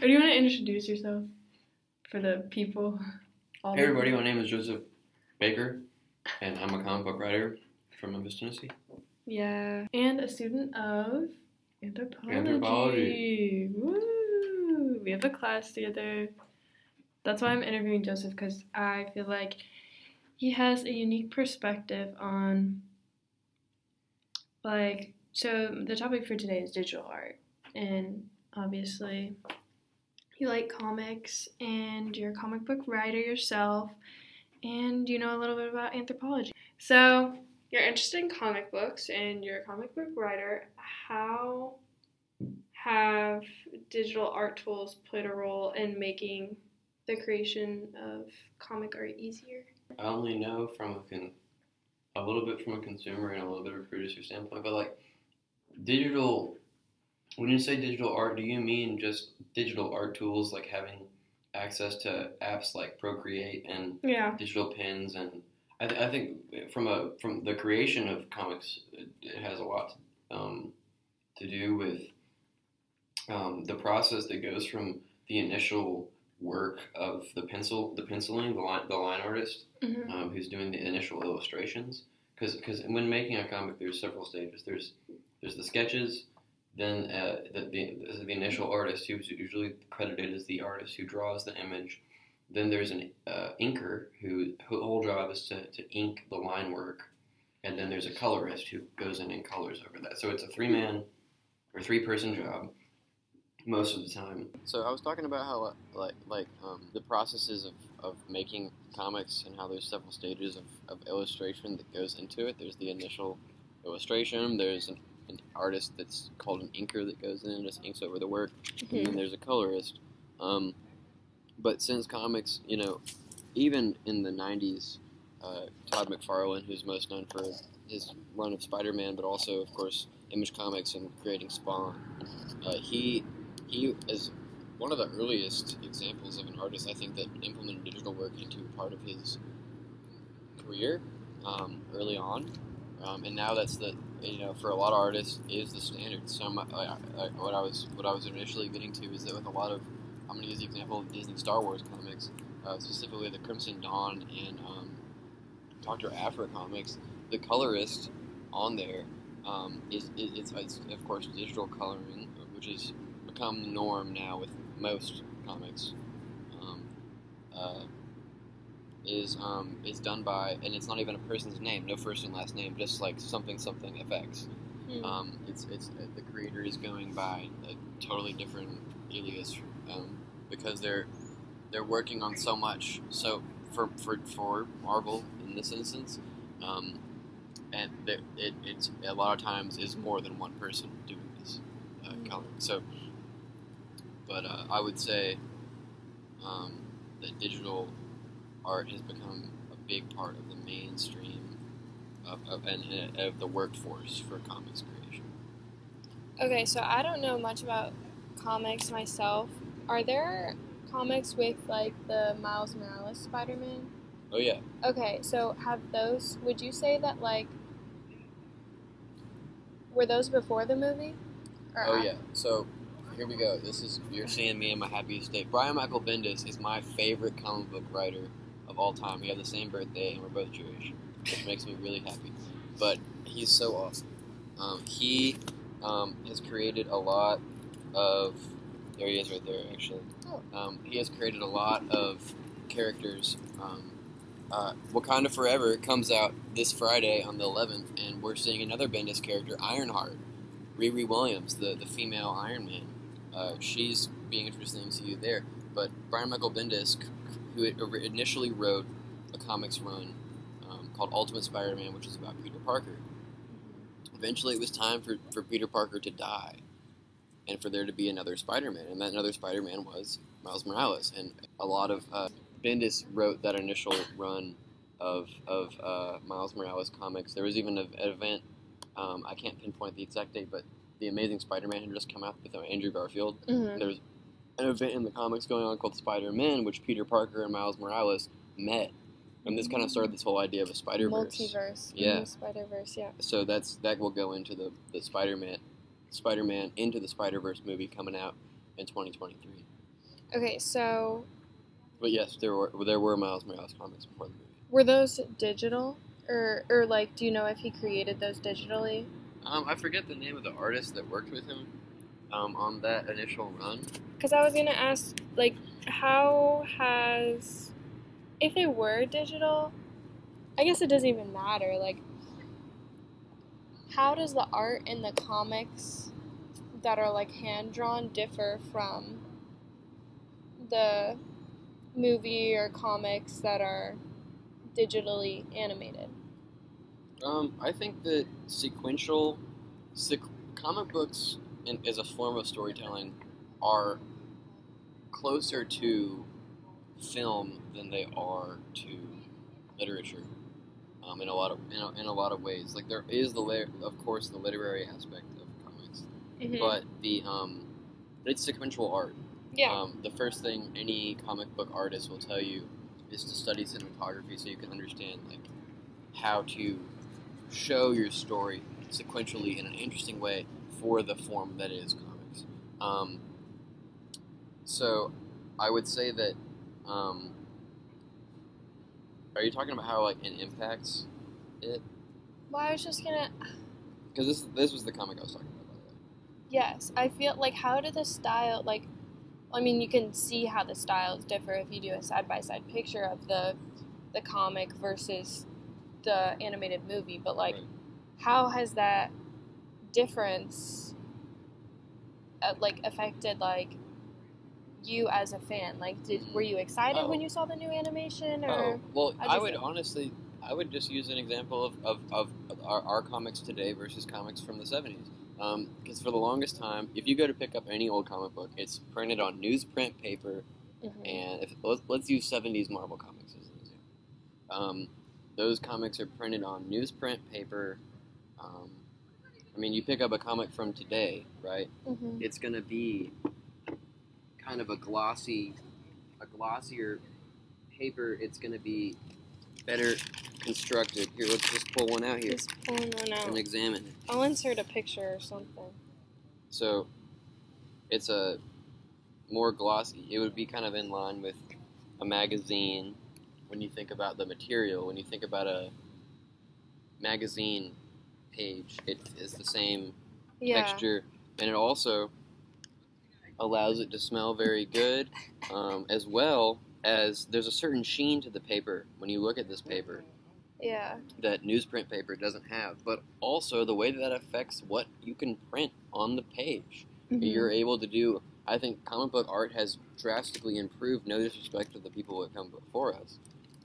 or do you want to introduce yourself for the people? All Hey everybody, my name is Joseph Baker, and I'm a comic book writer from Memphis, Tennessee. Yeah, and a student of anthropology. Anthropology. Woo! We have a class together. That's why I'm interviewing Joseph because I feel like he has a unique perspective on, like, so the topic for today is digital art, and obviously, you like comics and you're a comic book writer yourself, and you know a little bit about anthropology. So, you're interested in comic books and you're a comic book writer. How have digital art tools played a role in making the creation of comic art easier? I only know from a, con- a little bit from a consumer and a little bit of a producer standpoint, but like digital, when you say digital art, do you mean just digital art tools like having access to apps like Procreate and Yeah. digital pins? And I, th- I think from a from the creation of comics it, it has a lot um, to do with um, the process that goes from the initial work of the pencil the penciling the line the line artist hmm um, who's doing the initial illustrations. Because when making a comic there's several stages. There's there's the sketches then uh, the, the, the initial artist who's usually credited as the artist who draws the image then there's an uh, inker who, whose whole job is to, to ink the line work and then there's a colorist who goes in and colors over that. So it's a three man or three person job most of the time. So i was talking about how like like um, the processes of, of making comics and how there's several stages of, of illustration that goes into it. There's the initial illustration there's an, an artist that's called an inker that goes in and just inks over the work and then there's a colorist. Um, but since comics, you know, even in the '90s, uh, Todd McFarlane, who's most known for his run of Spider-Man, but also, of course, Image Comics and creating Spawn, uh, he he is one of the earliest examples of an artist I think that implemented digital work into part of his career um, early on, um, and now that's the you know for a lot of artists is the standard. So my, what I was what I was initially getting to is that with a lot of I'm going to use the example of Disney Star Wars comics, uh, specifically the Crimson Dawn and um, Doctor Aphra comics. The colorist on there um, is, is it's, it's of course digital coloring, which has become the norm now with most comics. Um, uh, is um, is done by, and it's not even a person's name, no first and last name, just like something something effects. Hmm. Um, it's it's uh, the creator is going by a totally different alias um, because they're they're working on so much. So for for, for Marvel in this instance, um, and that it it's a lot of times is more than one person doing this uh, Mm. coloring. So, but uh, I would say um, that digital art has become a big part of the mainstream of, of and, and of the workforce for comics creation. Okay, so I don't know much about comics myself. Are there comics with like the Miles Morales Spider Man? Oh yeah. Okay, so have those, would you say that like, were those before the movie? Or Oh yeah. So here we go. This is you're seeing me in my happiest state. Brian Michael Bendis is my favorite comic book writer of all time. We have the same birthday and we're both Jewish, which makes me really happy. But he's so awesome. Um, he um, has created a lot of. There he is, right there. Actually, Oh. um, he has created a lot of characters. Um, uh, Wakanda Forever comes out this Friday on the 11th, and we're seeing another Bendis character, Ironheart. Riri Williams, the, the female Iron Man. Uh, she's being introduced to the MCU there. But Brian Michael Bendis, who initially wrote a comics run um, called Ultimate Spider Man, which is about Peter Parker, eventually it was time for, for Peter Parker to die and for there to be another Spider Man. And that another Spider Man was Miles Morales. And a lot of uh, Bendis wrote that initial run of, of uh, Miles Morales comics. There was even a- an event um, I can't pinpoint the exact date, but the Amazing Spider-Man had just come out with uh, Andrew Garfield. Mhm. There was an event in the comics going on called Spider-Men, which Peter Parker and Miles Morales met, and this kind of started this whole idea of a Spider-Verse. Multiverse. Yeah. Spider Verse, yeah. So that's that will go into the, the Spider-Man, Spider-Man into the Spider-Verse movie coming out in 2023. Okay, so But yes, there were there were Miles Morales comics before the movie. were those digital, or or like, do you know if he created those digitally? Um, I forget the name of the artist that worked with him um, on that initial run. Because I was gonna ask, like, how has, if they were digital, I guess it doesn't even matter. Like, how does the art in the comics that are like hand drawn differ from the movie or comics that are digitally animated? Um, I think that sequential, sequ- comic books in, as a form of storytelling are closer to film than they are to literature. Um, in a lot of in a, in a lot of ways, like there is the lit- of course the literary aspect of comics, but the um, it's sequential art. yeah, Um, the first thing any comic book artist will tell you is to study cinematography so you can understand like how to show your story sequentially in an interesting way for the form that is comics. Um, so I would say that. Um, are you talking about how like it impacts it? well, I was just gonna. Because this this was the comic I was talking about. By the way. Yes, I feel like how did the style like I mean you can see how the styles differ if you do a side by side picture of the the comic versus the animated movie, but like Right. how has that difference uh, like affected like you as a fan? Like did were you excited when Oh. you saw the new animation or Oh, well, I would feel? honestly, I would just use an example of, of, of our, our comics today versus comics from the 70s. Because for the longest time, if you go to pick up any old comic book, it's printed on newsprint paper, Mhm. and if let's, let's use 70s Marvel comics as an example. Um, those comics are printed on newsprint paper. Um, I mean, you pick up a comic from today, right? Mhm. it's going to be kind of a glossy, a glossier paper. It's going to be better constructed. Here, let's just pull one out here Just one out. and examine it. I'll insert a picture or something. So, it's a more glossy. It would be kind of in line with a magazine when you think about the material. When you think about a magazine page, it is the same Yeah. texture, and it also allows it to smell very good, um, as well as there's a certain sheen to the paper when you look at this paper Yeah. that newsprint paper doesn't have. But also the way that, that affects what you can print on the page. Mhm. You're able to do. I think comic book art has drastically improved. No disrespect to the people that come before us,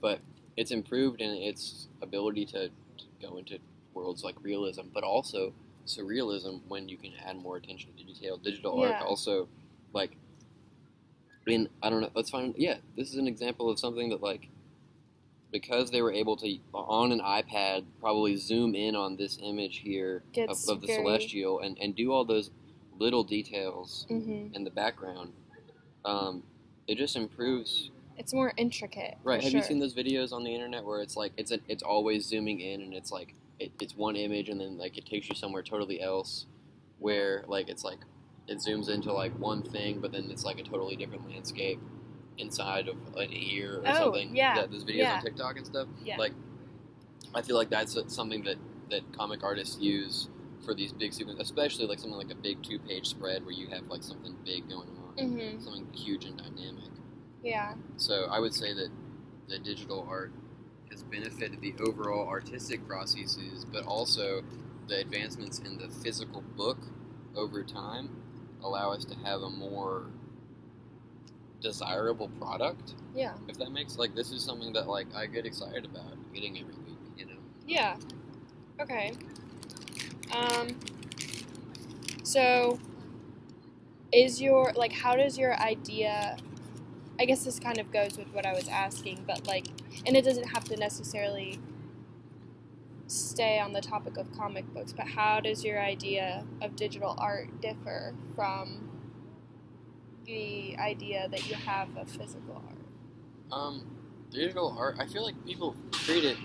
but it's improved in its ability to, to go into worlds like realism, but also surrealism when you can add more attention to detail. Digital Yeah. art also, like, in I don't know. Let's find. Yeah, this is an example of something that like. Because they were able to on an iPad probably zoom in on this image here of, Gets of the very- celestial and, and do all those little details Mhm. in the background, um, it just improves. It's more intricate. Right? Have you seen those videos on the internet where it's like it's a, it's always zooming in and it's like it, it's one image and then like it takes you somewhere totally else, where like it's like it zooms into like one thing but then it's like a totally different landscape inside of an ear or Oh, something. yeah, those videos yeah. on TikTok and stuff. Yeah. Like, I feel like that's something that that comic artists use for these big sequences, especially like something like a big two-page spread where you have like something big going on, Mhm. something huge and dynamic. Yeah. So I would say that the digital art has benefited the overall artistic processes, but also the advancements in the physical book over time allow us to have a more desirable product. Yeah. If that makes like this is something that like I get excited about getting every week, you know. Yeah. Okay. Um. So, is your like how does your idea? I guess this kind of goes with what I was asking, but like, and it doesn't have to necessarily stay on the topic of comic books. But how does your idea of digital art differ from the idea that you have of physical art? Um, digital art. I feel like people treat it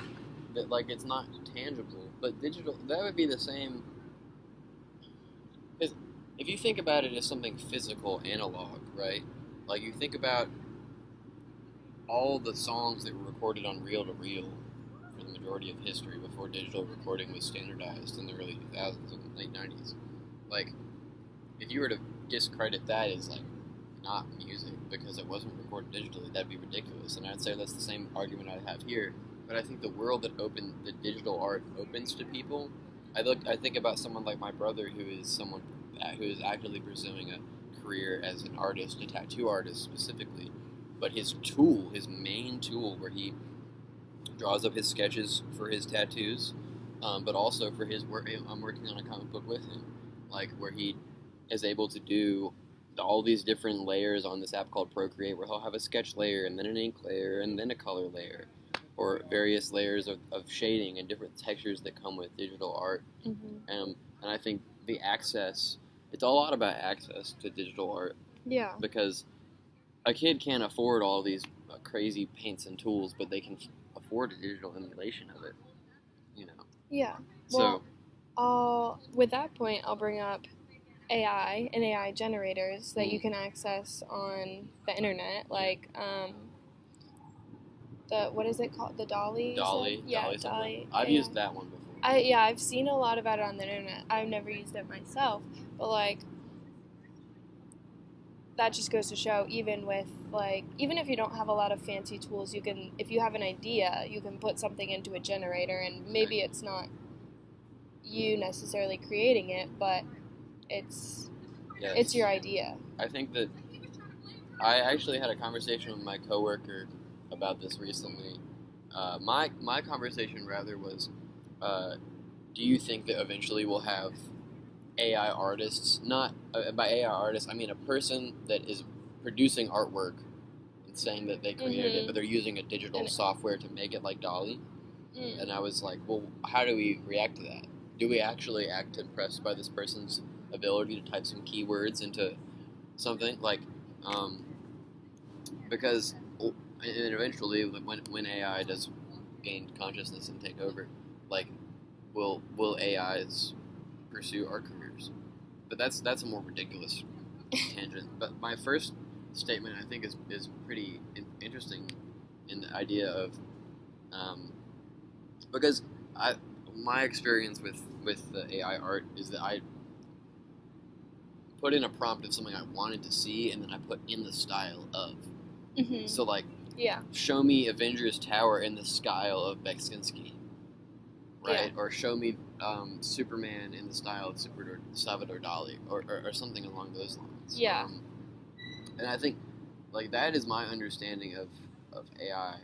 that like it's not tangible, but digital that would be the same. if you think about it as something physical, analog, right? Like you think about all the songs that were recorded on reel to reel for the majority of history before digital recording was standardized in the early 2000s and late 90s. Like, if you were to discredit that as like not music because it wasn't recorded digitally, that'd be ridiculous. And I'd say that's the same argument I have here. But I think the world that open the digital art opens to people. I look, I think about someone like my brother, who is someone who is actively pursuing a career as an artist, a tattoo artist specifically. But his tool, his main tool, where he draws up his sketches for his tattoos, um, but also for his work. I'm working on a comic book with him, like where he is able to do all these different layers on this app called Procreate, where he'll have a sketch layer and then an ink layer and then a color layer, or various layers of, of shading and different textures that come with digital art. Mm-hmm. Um, and I think the access, it's a lot about access to digital art Yeah. because a kid can't afford all these uh, crazy paints and tools, but they can afford a digital emulation of it. You know, Yeah. so Well, I'll, with that point, I'll bring up AI and AI generators that you can access on the internet, like um, the what is it called? The DALL-E. DALL-E, Yeah, DALL-E. DALL-E. I've yeah. used that one before. I yeah, I've seen a lot about it on the internet. I've never used it myself, but like that just goes to show even with like even if you don't have a lot of fancy tools, you can if you have an idea, you can put something into a generator and maybe it's not you necessarily creating it, but it's Yes. it's your idea. I think that I actually had a conversation with my coworker about this recently. Uh, my my conversation rather was, uh, do you think that eventually we'll have AI artists? Not uh, by AI artists, I mean a person that is producing artwork and saying that they created it, Mhm. but they're using a digital And- software to make it like DALL-E. Mm. And I was like, well, how do we react to that? Do we actually act impressed by this person's ability to type some keywords into something like, um, because and eventually when when AI does gain consciousness and take over, like, will will AIs pursue our careers? But that's that's a more ridiculous tangent. But my first statement I think is is pretty in, interesting in the idea of um, because I my experience with with the AI art is that I put in a prompt of something I wanted to see, and then I put in the style of. hmm So like, Yeah. show me Avengers Tower in the style of Beksinski, right? Or show me um, Superman in the style of Super Salvador Dali, or, or, or something along those lines. Yeah. Um, and I think like that is my understanding of of AI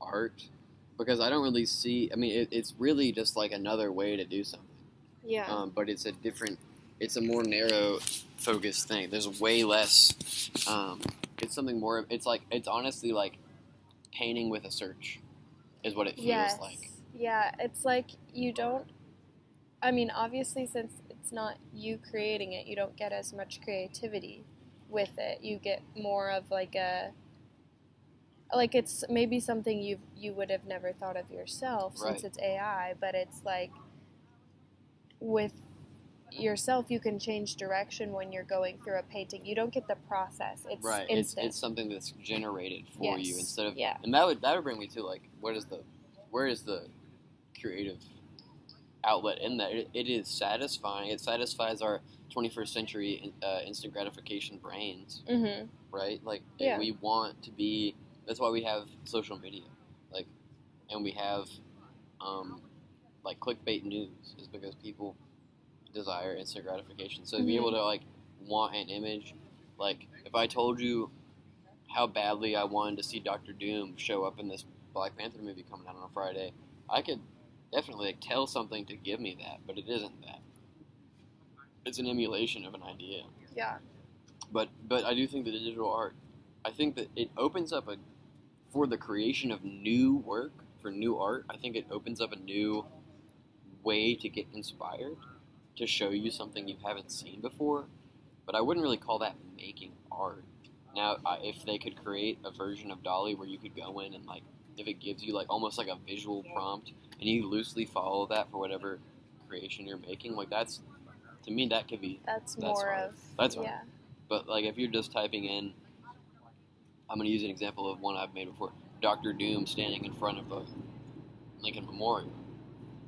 art because I don't really see. I mean, it, it's really just like another way to do something Yeah. um, but it's a different, it's a more narrow focused thing. There's way less. Um, it's something more. It's like it's honestly like painting with a search, is what it feels yes. like. Yeah, it's like you don't. I mean, obviously, since it's not you creating it, you don't get as much creativity with it. You get more of like a. Like it's maybe something you you would have never thought of yourself since it's AI, but it's like with yourself you can change direction when you're going through a painting. You don't get the process. It's right. It's, instant. it's something that's generated for you instead of. Yeah. And that would that would bring me to like what is the, where is the, creative, outlet in that? It, it is satisfying. It satisfies our 21st century uh, instant gratification brains. mm-hmm. right? Like Yeah. we want to be. That's why we have social media, like, and we have, um, like clickbait news is because people desire instant gratification. So to be Mhm. able to like want an image, like if I told you how badly I wanted to see Doctor Doom show up in this Black Panther movie coming out on a Friday, I could definitely like, tell something to give me that, but it isn't that. It's an emulation of an idea Yeah. but but I do think that digital art, I think that it opens up a for the creation of new work for new art. I think it opens up a new way to get inspired to show you something you haven't seen before. But I wouldn't really call that making art. Now, if they could create a version of DALL-E where you could go in and like if it gives you like almost like a visual prompt and you loosely follow that for whatever creation you're making, like that's to me that could be That's, That's more hard. of That's hard. yeah. but like if you're just typing in I'm going to use an example of one I've made before. Doctor Doom standing in front of the Lincoln Memorial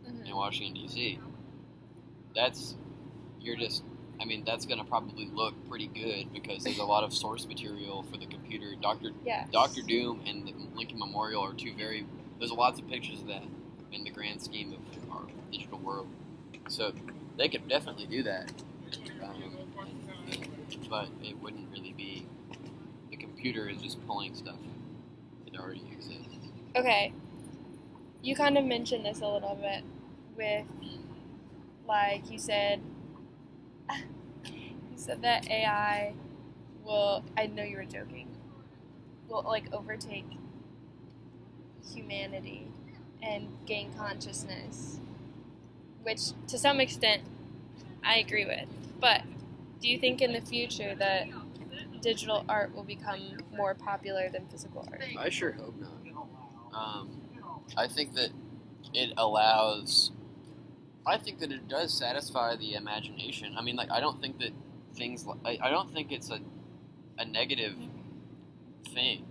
Mhm. in Washington D.C. That's you're just. I mean, that's going to probably look pretty good because there's a lot of source material for the computer. Doctor Yes. Doctor Doom and the Lincoln Memorial are two very. There's lots of pictures of that in the grand scheme of our digital world. So they could definitely do that. Um, but it wouldn't really be. The computer is just pulling stuff that already exists. Okay. You kind of mentioned this a little bit with, like, you said, you said that AI will, I know you were joking, will, like, overtake humanity and gain consciousness, which to some extent I agree with. But do you think in the future that digital art will become more popular than physical art? I sure hope not. Um, I think that it allows. I think that it does satisfy the imagination. I mean, like I don't think that things. Like, I, I don't think it's a a negative thing,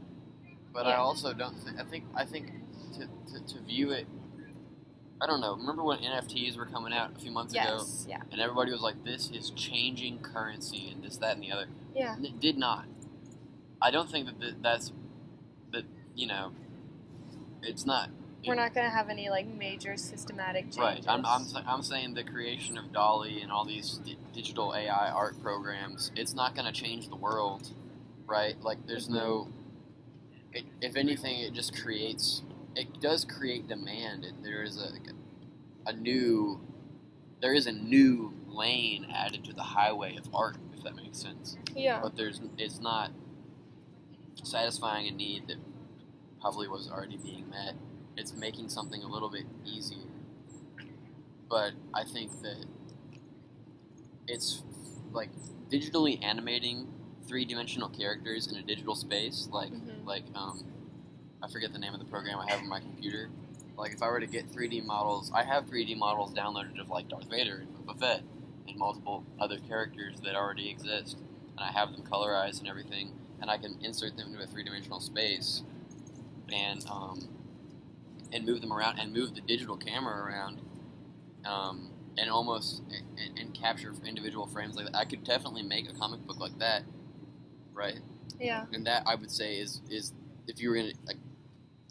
but I also don't. Think, I think. I think to, to, to view it. I don't know. Remember when NFTs were coming out a few months ago, Yes, yeah. and everybody was like, "This is changing currency and this, that, and the other." Yeah. And it did not. I don't think that th- that's that you know. It's not We're not going to have any like major systematic changes. right. I'm, I'm I'm saying the creation of DALL-E and all these di- digital AI art programs. It's not going to change the world, right? Like there's mm-hmm. no. It, if anything, it just creates. It does create demand. and there is a a new. There is a new lane added to the highway of art, if that makes sense. yeah. but there's it's not satisfying a need that probably was already being met. It's making something a little bit easier, but I think that it's like digitally animating three-dimensional characters in a digital space, like Mhm. like um, I forget the name of the program I have on my computer. Like if I were to get 3D models, I have 3D models downloaded of like Darth Vader and Boba Fett and multiple other characters that already exist, and I have them colorized and everything, and I can insert them into a three-dimensional space, and um, and move them around and move the digital camera around, um, and almost and, and capture individual frames like that. I could definitely make a comic book like that, right? Yeah. and that I would say is is if you were gonna like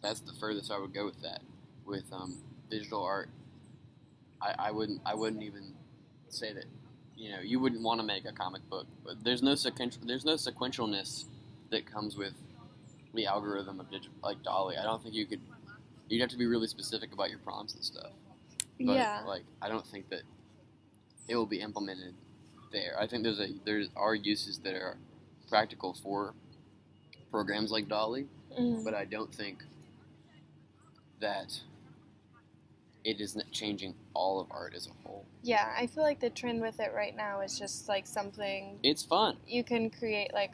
that's the furthest I would go with that with um, digital art. I, I wouldn't I wouldn't even say that you know you wouldn't want to make a comic book, but there's no sequential there's no sequentialness that comes with the algorithm of digital like DALL-E. I don't think you could you'd have to be really specific about your prompts and stuff. But yeah. like I don't think that it will be implemented there. I think there's a there are uses that are practical for programs like DALL-E, Mhm. but I don't think that it isn't changing all of art as a whole. Yeah. I feel like the trend with it right now is just like something It's fun. you can create like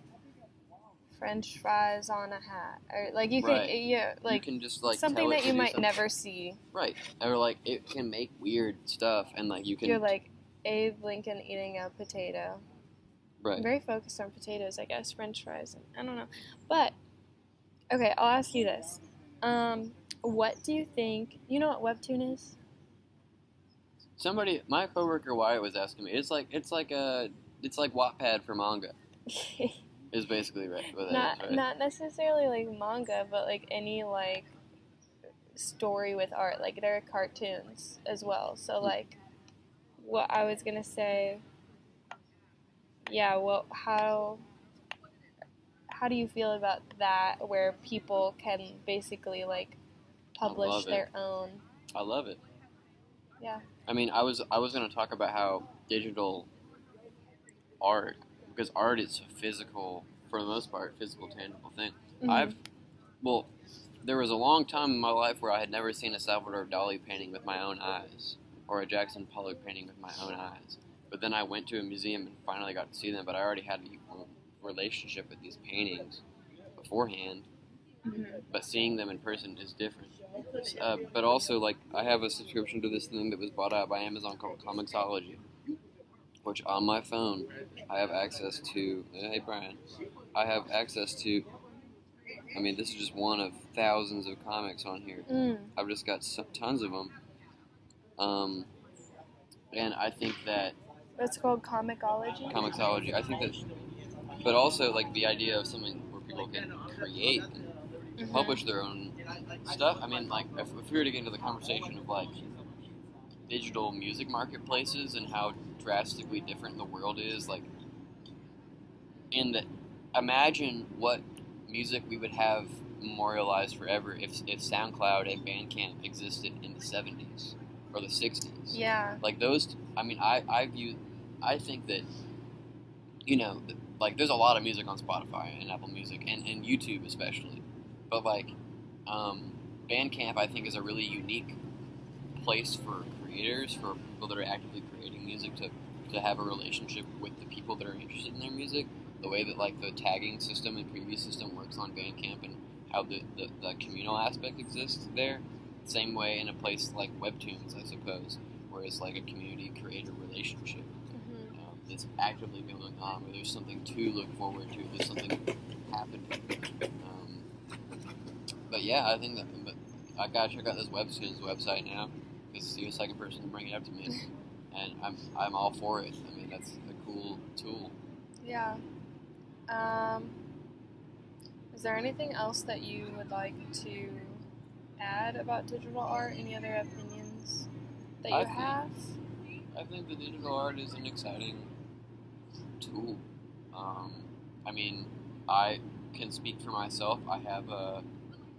French fries on a hat, or like you Right. can yeah like you can just like something that you might something. never see. right, or like it can make weird stuff, and like you can You're like Abe Lincoln eating a potato. right. I'm very focused on potatoes, I guess, French fries. I don't know, but okay, I'll ask you this: um, What do you think? You know what webtoon is? Somebody, my coworker Wyatt was asking me. It's like it's like a it's like Wattpad for manga. Is basically right. Not is, right? not necessarily like manga, but like any like story with art. Like there are cartoons as well. So like, what I was gonna say. Yeah. Well, how how do you feel about that? Where people can basically like publish their own. I love it. Yeah. I mean, I was I was going to talk about how digital art, because art is a physical, for the most part, physical, tangible thing. Mhm. I've, well, there was a long time in my life where I had never seen a Salvador Dali painting with my own eyes, or a Jackson Pollock painting with my own eyes. But then I went to a museum and finally got to see them. But I already had a relationship with these paintings beforehand. Mhm. But seeing them in person is different. Uh, but also, like, I have a subscription to this thing that was bought out by Amazon called Comixology, which on my phone I have access to. Hey, Brian, I have access to I mean, this is just one of thousands of comics on here. Mm. I've just got so, tons of them. Um, and I think that It's called comicology. Comixology. I think that, but also like the idea of something where people can create and Mhm. publish their own stuff. I mean, like if, if we were to get into the conversation of like digital music marketplaces and how drastically different the world is, like in the imagine what music we would have memorialized forever if if SoundCloud and Bandcamp existed in the '70s or the '60s Yeah. like those i mean i i view i think that you know like there's a lot of music on spotify and apple music and, and youtube especially but like um, bandcamp i think is a really unique place for creators for people that are actively creating music to, to have a relationship with the people that are interested in their music the way that like the tagging system and preview system works on bandcamp and how the, the, the communal aspect exists there same way in a place like webtoons i suppose where it's like a community creator relationship Mhm. um, that's actively going on, where there's something to look forward to, there's something happening. Um, but yeah, I think that but I gotta check out this Webtoons website now because you're the second person to bring it up to me, and I'm I'm all for it. I mean, that's a cool tool. Yeah. Um, is there anything else that you would like to add about digital art? Any other opinions that you I think- have? I think the digital art is an exciting tool. Um, I mean, I can speak for myself. I have a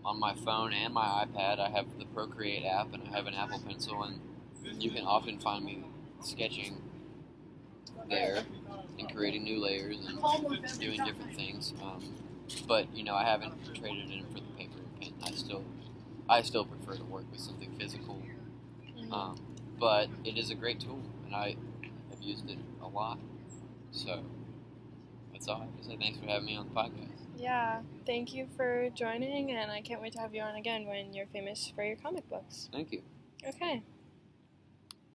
on my phone and my iPad. I have the Procreate app and I have an Apple Pencil, and you can often find me sketching there and creating new layers and doing different things. Um, but you know, I haven't traded it in for the paper and pen. I still, I still prefer to work with something physical. Mhm. Um, but it is a great tool, and I have used it a lot. So that's all I have to say. Thanks for having me on the podcast. Yeah. Thank you for joining, and I can't wait to have you on again when you're famous for your comic books. Thank you. Okay.